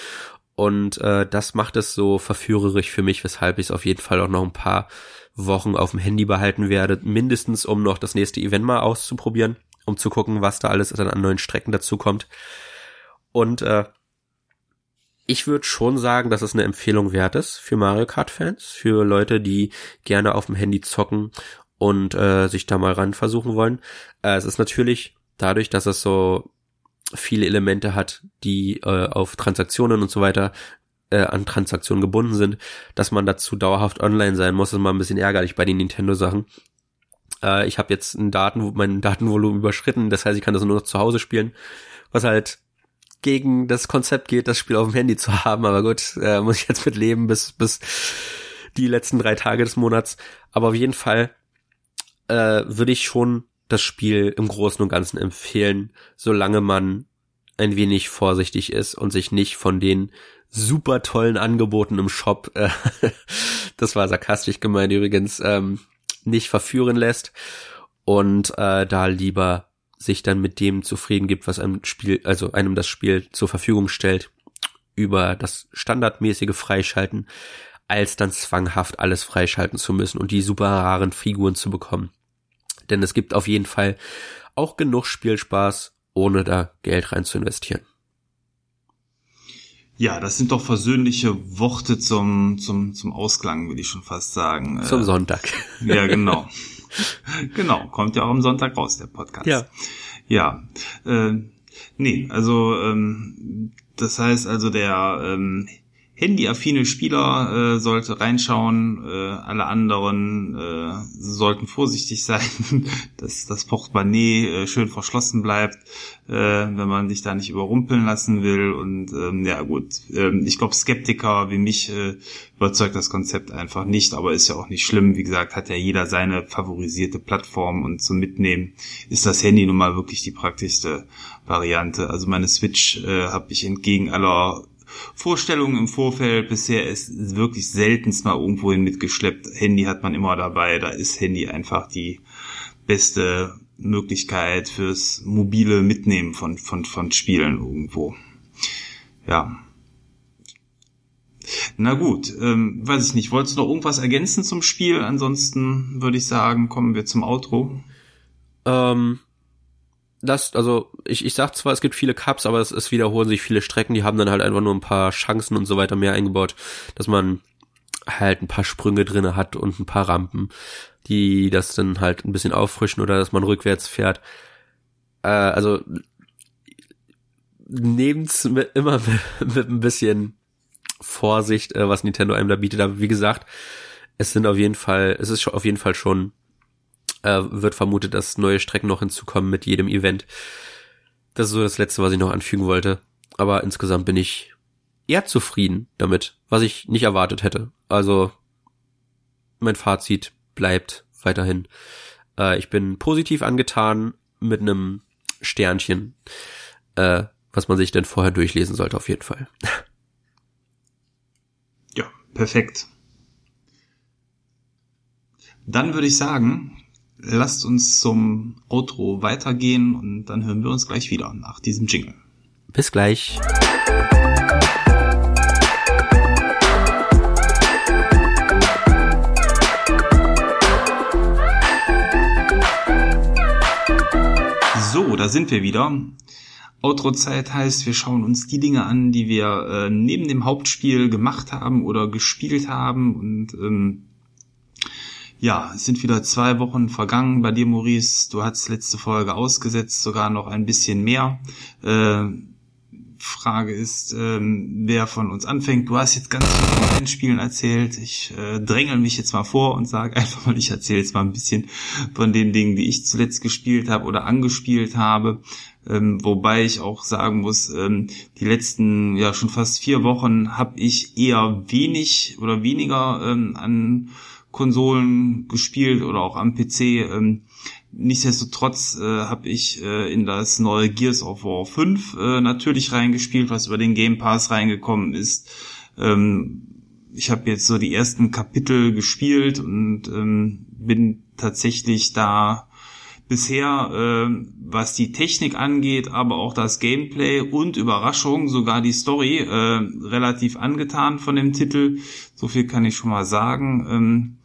Und äh, das macht es so verführerisch für mich, weshalb ich es auf jeden Fall auch noch ein paar Wochen auf dem Handy behalten werde, mindestens um noch das nächste Event mal auszuprobieren, um zu gucken, was da alles dann an neuen Strecken dazu kommt. Und äh, ich würde schon sagen, dass es eine Empfehlung wert ist für Mario Kart-Fans, für Leute, die gerne auf dem Handy zocken und äh, sich da mal ran versuchen wollen. Äh, es ist natürlich dadurch, dass es so viele Elemente hat, die äh, auf Transaktionen und so weiter äh, an Transaktionen gebunden sind, dass man dazu dauerhaft online sein muss, ist mal ein bisschen ärgerlich bei den Nintendo-Sachen. Äh, ich habe jetzt ein Daten, mein Datenvolumen überschritten, das heißt, ich kann das nur noch zu Hause spielen, was halt gegen das Konzept geht, das Spiel auf dem Handy zu haben, aber gut, äh, muss ich jetzt mit leben bis, bis die letzten drei Tage des Monats. Aber auf jeden Fall äh, würde ich schon das Spiel im Großen und Ganzen empfehlen, solange man ein wenig vorsichtig ist und sich nicht von den super tollen Angeboten im Shop, äh, das war sarkastisch gemeint übrigens, ähm, nicht verführen lässt und äh, da lieber sich dann mit dem zufrieden gibt, was einem Spiel, also einem das Spiel zur Verfügung stellt, über das standardmäßige Freischalten, als dann zwanghaft alles freischalten zu müssen und die super raren Figuren zu bekommen. Denn es gibt auf jeden Fall auch genug Spielspaß, ohne da Geld rein zu investieren. Ja, das sind doch versöhnliche Worte zum, zum, zum Ausklang, würde ich schon fast sagen. Zum äh, Sonntag. Ja, genau. genau, kommt ja auch am Sonntag raus, der Podcast. Ja. Ja. Äh, nee, also ähm, das heißt also der ähm, handyaffine Spieler äh, sollte reinschauen, äh, alle anderen äh, sollten vorsichtig sein, dass das Portemonnaie äh, schön verschlossen bleibt, äh, wenn man sich da nicht überrumpeln lassen will. Und ähm, ja gut, ähm, ich glaube Skeptiker wie mich äh, überzeugt das Konzept einfach nicht, aber ist ja auch nicht schlimm. Wie gesagt, hat ja jeder seine favorisierte Plattform und zum Mitnehmen ist das Handy nun mal wirklich die praktischste Variante. Also meine Switch äh, habe ich entgegen aller Vorstellungen im Vorfeld. Bisher ist wirklich seltenst mal irgendwohin mitgeschleppt. Handy hat man immer dabei. Da ist Handy einfach die beste Möglichkeit fürs mobile Mitnehmen von, von, von Spielen irgendwo. Ja. Na gut, ähm, weiß ich nicht. Wolltest du noch irgendwas ergänzen zum Spiel? Ansonsten würde ich sagen, kommen wir zum Outro. Ähm, das, also ich, ich sag zwar, es gibt viele Cups, aber es, es wiederholen sich viele Strecken, die haben dann halt einfach nur ein paar Chancen und so weiter mehr eingebaut, dass man halt ein paar Sprünge drinne hat und ein paar Rampen, die das dann halt ein bisschen auffrischen oder dass man rückwärts fährt. Äh, also nehmt's mit, immer mit, mit ein bisschen Vorsicht, äh, was Nintendo einem da bietet. Aber wie gesagt, es sind auf jeden Fall, es ist auf jeden Fall schon, äh, wird vermutet, dass neue Strecken noch hinzukommen mit jedem Event. Das ist so das Letzte, was ich noch anfügen wollte. Aber insgesamt bin ich eher zufrieden damit, was ich nicht erwartet hätte. Also mein Fazit bleibt weiterhin. Äh, ich bin positiv angetan mit einem Sternchen, äh, was man sich denn vorher durchlesen sollte auf jeden Fall. Ja, perfekt. Dann würde ich sagen, lasst uns zum Outro weitergehen und dann hören wir uns gleich wieder nach diesem Jingle. Bis gleich. So, da sind wir wieder. Outro-Zeit heißt, wir schauen uns die Dinge an, die wir äh, neben dem Hauptspiel gemacht haben oder gespielt haben. Und ähm, ja, es sind wieder zwei Wochen vergangen bei dir, Maurice. Du hast letzte Folge ausgesetzt, sogar noch ein bisschen mehr. Äh, Frage ist, ähm, wer von uns anfängt. Du hast jetzt ganz viel von deinen Spielen erzählt. Ich äh, drängel mich jetzt mal vor und sage einfach mal, ich erzähle jetzt mal ein bisschen von den Dingen, die ich zuletzt gespielt habe oder angespielt habe. Ähm, wobei ich auch sagen muss, ähm, die letzten ja schon fast vier Wochen habe ich eher wenig oder weniger ähm, an Konsolen gespielt oder auch am PC. Ähm, Nichtsdestotrotz äh, habe ich äh, in das neue Gears of War 5 äh, natürlich reingespielt, was über den Game Pass reingekommen ist. Ähm, ich habe jetzt so die ersten Kapitel gespielt und ähm, bin tatsächlich da bisher, äh, was die Technik angeht, aber auch das Gameplay und Überraschung, sogar die Story, äh, relativ angetan von dem Titel. So viel kann ich schon mal sagen. Ähm,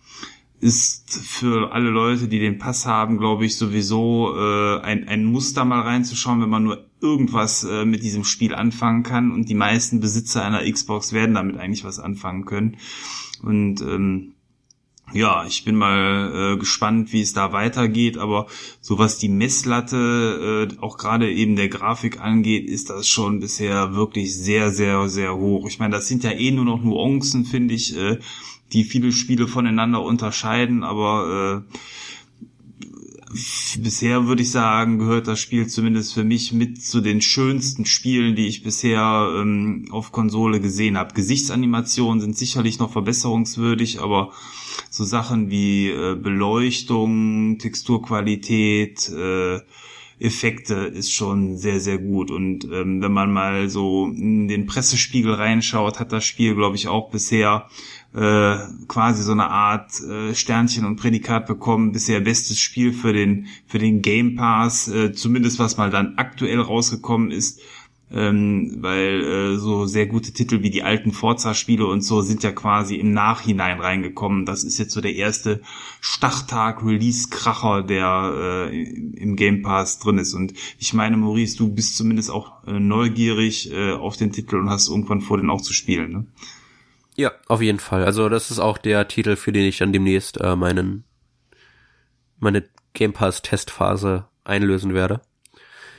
ist für alle Leute, die den Pass haben, glaube ich, sowieso äh, ein, ein Muster mal reinzuschauen, wenn man nur irgendwas äh, mit diesem Spiel anfangen kann. Und die meisten Besitzer einer Xbox werden damit eigentlich was anfangen können. Und ähm, ja, ich bin mal äh, gespannt, wie es da weitergeht, aber so was die Messlatte, äh, auch gerade eben der Grafik angeht, ist das schon bisher wirklich sehr, sehr, sehr hoch. Ich meine, das sind ja eh nur noch Nuancen, finde ich. Äh, die viele Spiele voneinander unterscheiden, aber äh, bisher würde ich sagen, gehört das Spiel zumindest für mich mit zu den schönsten Spielen, die ich bisher ähm, auf Konsole gesehen habe. Gesichtsanimationen sind sicherlich noch verbesserungswürdig, aber so Sachen wie äh, Beleuchtung, Texturqualität, äh, Effekte ist schon sehr, sehr gut. Und ähm, wenn man mal so in den Pressespiegel reinschaut, hat das Spiel, glaube ich, auch bisher äh, quasi so eine Art äh, Sternchen und Prädikat bekommen. Bisher bestes Spiel für den für den Game Pass, äh, zumindest was mal dann aktuell rausgekommen ist. Ähm, weil äh, so sehr gute Titel wie die alten Forza-Spiele und so sind ja quasi im Nachhinein reingekommen. Das ist jetzt so der erste Starttag-Release-Kracher, der äh, im Game Pass drin ist. Und ich meine, Maurice, du bist zumindest auch äh, neugierig äh, auf den Titel und hast irgendwann vor, den auch zu spielen. Ne? Ja, auf jeden Fall. Also das ist auch der Titel, für den ich dann demnächst äh, meinen meine Game Pass Testphase einlösen werde.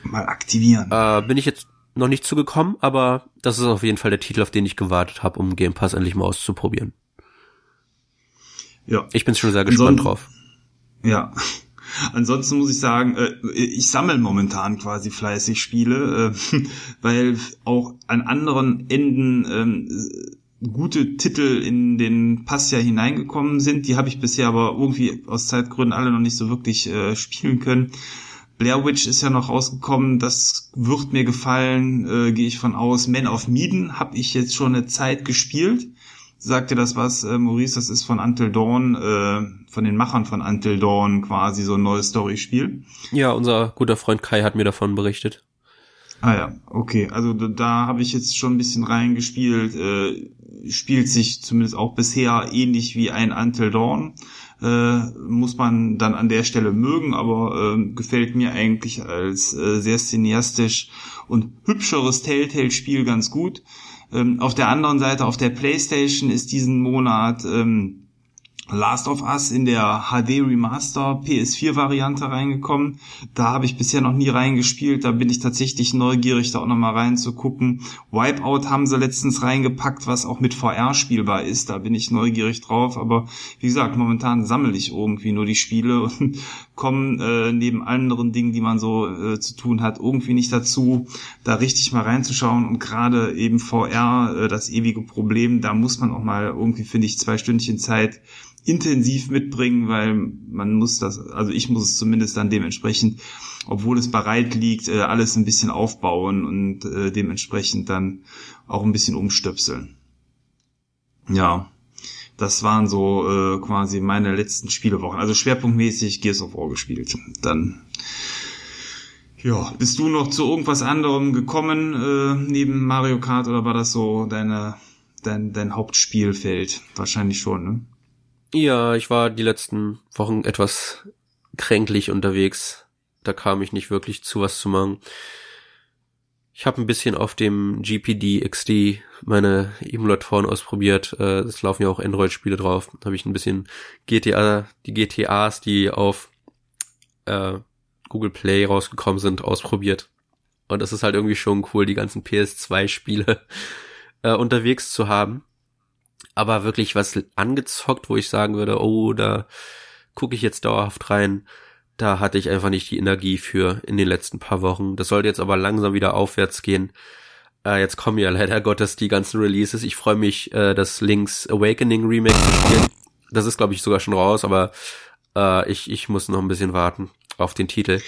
Mal aktivieren. Äh, bin ich jetzt noch nicht zugekommen, aber das ist auf jeden Fall der Titel, auf den ich gewartet habe, um Game Pass endlich mal auszuprobieren. Ja. Ich bin schon sehr gespannt Ansonsten, drauf. Ja. Ansonsten muss ich sagen, äh, ich sammle momentan quasi fleißig Spiele, äh, weil auch an anderen Enden ähm, gute Titel in den Pass ja hineingekommen sind. Die habe ich bisher aber irgendwie aus Zeitgründen alle noch nicht so wirklich äh, spielen können. Blair Witch ist ja noch rausgekommen, das wird mir gefallen, äh, gehe ich von aus. Man of Medan habe ich jetzt schon eine Zeit gespielt. Sagt dir das was, äh, Maurice? Das ist von Until Dawn, äh, von den Machern von Until Dawn quasi so ein neues Story-Spiel. Ja, unser guter Freund Kai hat mir davon berichtet. Ah ja, okay. Also da, da habe ich jetzt schon ein bisschen reingespielt. Äh, spielt sich zumindest auch bisher ähnlich wie ein Until Dawn. Äh, muss man dann an der Stelle mögen, aber äh, gefällt mir eigentlich als äh, sehr cineastisch und hübscheres Telltale-Spiel ganz gut. Ähm, auf der anderen Seite, auf der PlayStation ist diesen Monat ähm, Last of Us in der HD Remaster PS4 Variante reingekommen. Da habe ich bisher noch nie reingespielt. Da bin ich tatsächlich neugierig, da auch nochmal reinzugucken. Wipeout haben sie letztens reingepackt, was auch mit VR spielbar ist. Da bin ich neugierig drauf. Aber wie gesagt, momentan sammle ich irgendwie nur die Spiele und komme äh, neben anderen Dingen, die man so äh, zu tun hat, irgendwie nicht dazu, da richtig mal reinzuschauen. Und gerade eben VR, äh, das ewige Problem, da muss man auch mal irgendwie, finde ich, zwei Stündchen Zeit intensiv mitbringen, weil man muss das, also ich muss es zumindest dann dementsprechend, obwohl es bereit liegt, äh, alles ein bisschen aufbauen und äh, dementsprechend dann auch ein bisschen umstöpseln. Ja, das waren so äh, quasi meine letzten Spielewochen. Also schwerpunktmäßig Gears of War gespielt. Dann ja, bist du noch zu irgendwas anderem gekommen äh, neben Mario Kart oder war das so deine dein, dein Hauptspielfeld? Wahrscheinlich schon, ne? Ja, ich war die letzten Wochen etwas kränklich unterwegs. Da kam ich nicht wirklich zu was zu machen. Ich habe ein bisschen auf dem GPD XD meine Emulatoren ausprobiert. Äh, es laufen ja auch Android-Spiele drauf. Habe ich ein bisschen GTA, die GTAs, die auf äh, Google Play rausgekommen sind, ausprobiert. Und das ist halt irgendwie schon cool, die ganzen PS2-Spiele äh, unterwegs zu haben aber wirklich was angezockt, wo ich sagen würde, oh, da gucke ich jetzt dauerhaft rein. Da hatte ich einfach nicht die Energie für in den letzten paar Wochen. Das sollte jetzt aber langsam wieder aufwärts gehen. Äh, jetzt kommen ja leider Gottes die ganzen Releases. Ich freue mich, äh, das Link's Awakening Remake zu spielen. Das ist, glaube ich, sogar schon raus, aber äh, ich, ich muss noch ein bisschen warten auf den Titel.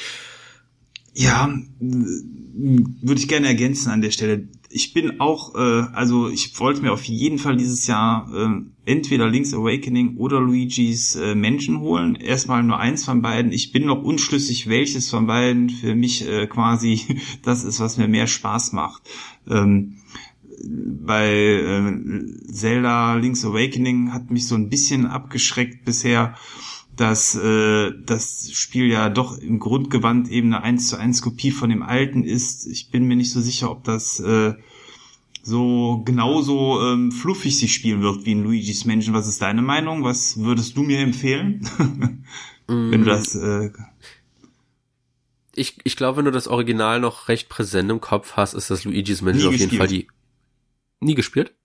Ja, würde ich gerne ergänzen an der Stelle ich bin auch, äh, also ich wollte mir auf jeden Fall dieses Jahr äh, entweder Link's Awakening oder Luigi's äh, Menschen holen. Erstmal nur eins von beiden. Ich bin noch unschlüssig, welches von beiden für mich äh, quasi das ist, was mir mehr Spaß macht. Ähm, bei äh, Zelda Link's Awakening hat mich so ein bisschen abgeschreckt bisher dass äh, das Spiel ja doch im Grundgewand eben eine 1 zu 1 Kopie von dem alten ist. Ich bin mir nicht so sicher, ob das äh, so genauso ähm, fluffig sich spielen wird wie in Luigi's Mansion. Was ist deine Meinung? Was würdest du mir empfehlen? wenn du das äh, ich, ich glaube, wenn du das Original noch recht präsent im Kopf hast, ist das Luigi's Mansion auf jeden Fall die. Nie gespielt?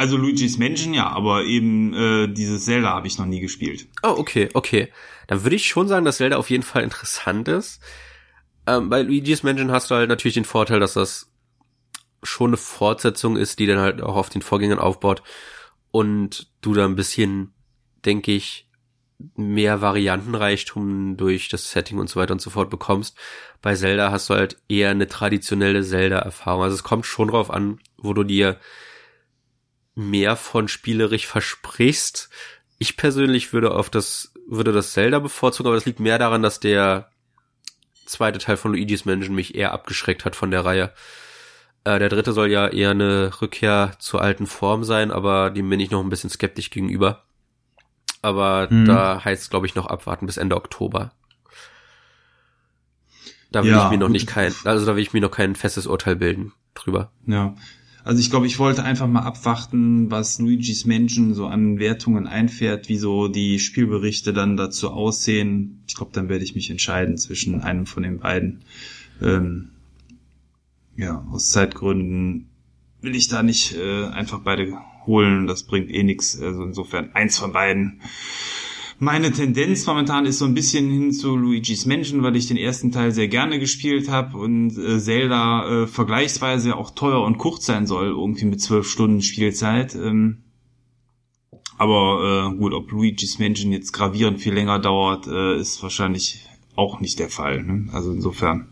Also Luigi's Mansion ja, aber eben äh, dieses Zelda habe ich noch nie gespielt. Oh, okay, okay. Dann würde ich schon sagen, dass Zelda auf jeden Fall interessant ist. Ähm, bei Luigi's Mansion hast du halt natürlich den Vorteil, dass das schon eine Fortsetzung ist, die dann halt auch auf den Vorgängern aufbaut und du da ein bisschen, denke ich, mehr Variantenreichtum durch das Setting und so weiter und so fort bekommst. Bei Zelda hast du halt eher eine traditionelle Zelda-Erfahrung. Also es kommt schon drauf an, wo du dir mehr von spielerisch versprichst. Ich persönlich würde auf das, würde das Zelda bevorzugen, aber das liegt mehr daran, dass der zweite Teil von Luigi's Mansion mich eher abgeschreckt hat von der Reihe. Äh, der dritte soll ja eher eine Rückkehr zur alten Form sein, aber dem bin ich noch ein bisschen skeptisch gegenüber. Aber hm. da heißt glaube ich, noch abwarten bis Ende Oktober. Da will ja. ich mir noch nicht kein, also da will ich mir noch kein festes Urteil bilden drüber. Ja, also ich glaube, ich wollte einfach mal abwarten, was Luigi's Mansion so an Wertungen einfährt, wie so die Spielberichte dann dazu aussehen. Ich glaube, dann werde ich mich entscheiden zwischen einem von den beiden. Ähm, ja, aus Zeitgründen will ich da nicht äh, einfach beide holen. Das bringt eh nichts. Also insofern eins von beiden meine Tendenz momentan ist so ein bisschen hin zu Luigi's Mansion, weil ich den ersten Teil sehr gerne gespielt habe und äh, Zelda äh, vergleichsweise auch teuer und kurz sein soll, irgendwie mit zwölf Stunden Spielzeit. Ähm, aber äh, gut, ob Luigi's Mansion jetzt gravierend viel länger dauert, äh, ist wahrscheinlich auch nicht der Fall. Ne? Also insofern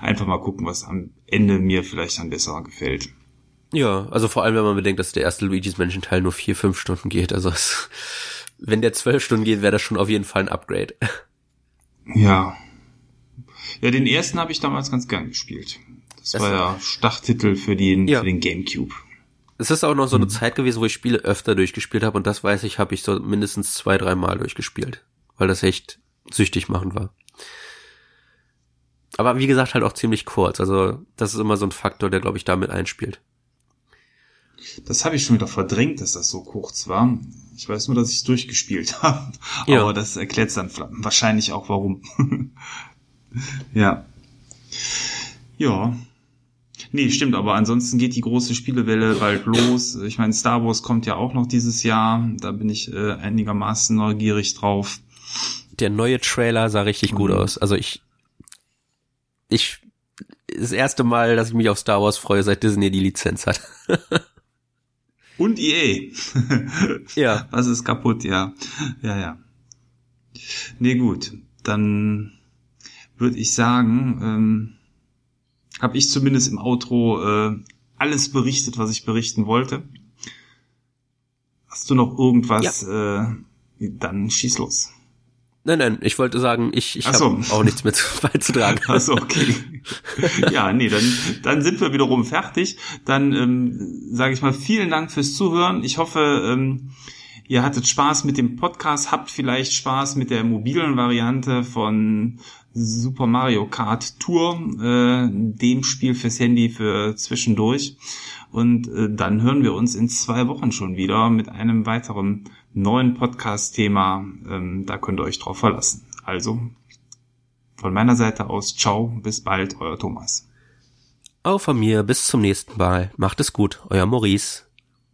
einfach mal gucken, was am Ende mir vielleicht dann besser gefällt. Ja, also vor allem, wenn man bedenkt, dass der erste Luigi's Mansion Teil nur vier, fünf Stunden geht. Also es, wenn der zwölf Stunden geht, wäre das schon auf jeden Fall ein Upgrade. Ja. Ja, den ersten habe ich damals ganz gern gespielt. Das, das war ja Starttitel für den, ja. für den Gamecube. Es ist auch noch so eine mhm. Zeit gewesen, wo ich Spiele öfter durchgespielt habe und das weiß ich, habe ich so mindestens zwei, drei Mal durchgespielt, weil das echt süchtig machen war. Aber wie gesagt, halt auch ziemlich kurz. Also das ist immer so ein Faktor, der, glaube ich, damit einspielt. Das habe ich schon wieder verdrängt, dass das so kurz war. Ich weiß nur, dass ich es durchgespielt habe. Ja. Aber das erklärt dann wahrscheinlich auch warum. ja. Ja. Nee, stimmt, aber ansonsten geht die große Spielewelle bald los. Ich meine, Star Wars kommt ja auch noch dieses Jahr. Da bin ich äh, einigermaßen neugierig drauf. Der neue Trailer sah richtig mhm. gut aus. Also ich, ich, das erste Mal, dass ich mich auf Star Wars freue, seit Disney die Lizenz hat. Und EA. ja. Was ist kaputt, ja. Ja, ja. Nee, gut. Dann würde ich sagen, ähm, habe ich zumindest im Outro äh, alles berichtet, was ich berichten wollte. Hast du noch irgendwas? Ja. Äh, dann schieß los. Nein, nein, ich wollte sagen, ich, ich so. habe auch nichts mehr beizutragen. Achso, okay. ja, nee, dann, dann sind wir wiederum fertig. Dann ähm, sage ich mal vielen Dank fürs Zuhören. Ich hoffe, ähm, ihr hattet Spaß mit dem Podcast, habt vielleicht Spaß mit der mobilen Variante von Super Mario Kart Tour, äh, dem Spiel fürs Handy für zwischendurch. Und äh, dann hören wir uns in zwei Wochen schon wieder mit einem weiteren neuen Podcast-Thema. Ähm, da könnt ihr euch drauf verlassen. Also von meiner Seite aus, ciao, bis bald, euer Thomas. Auch von mir, bis zum nächsten Mal. Macht es gut, euer Maurice.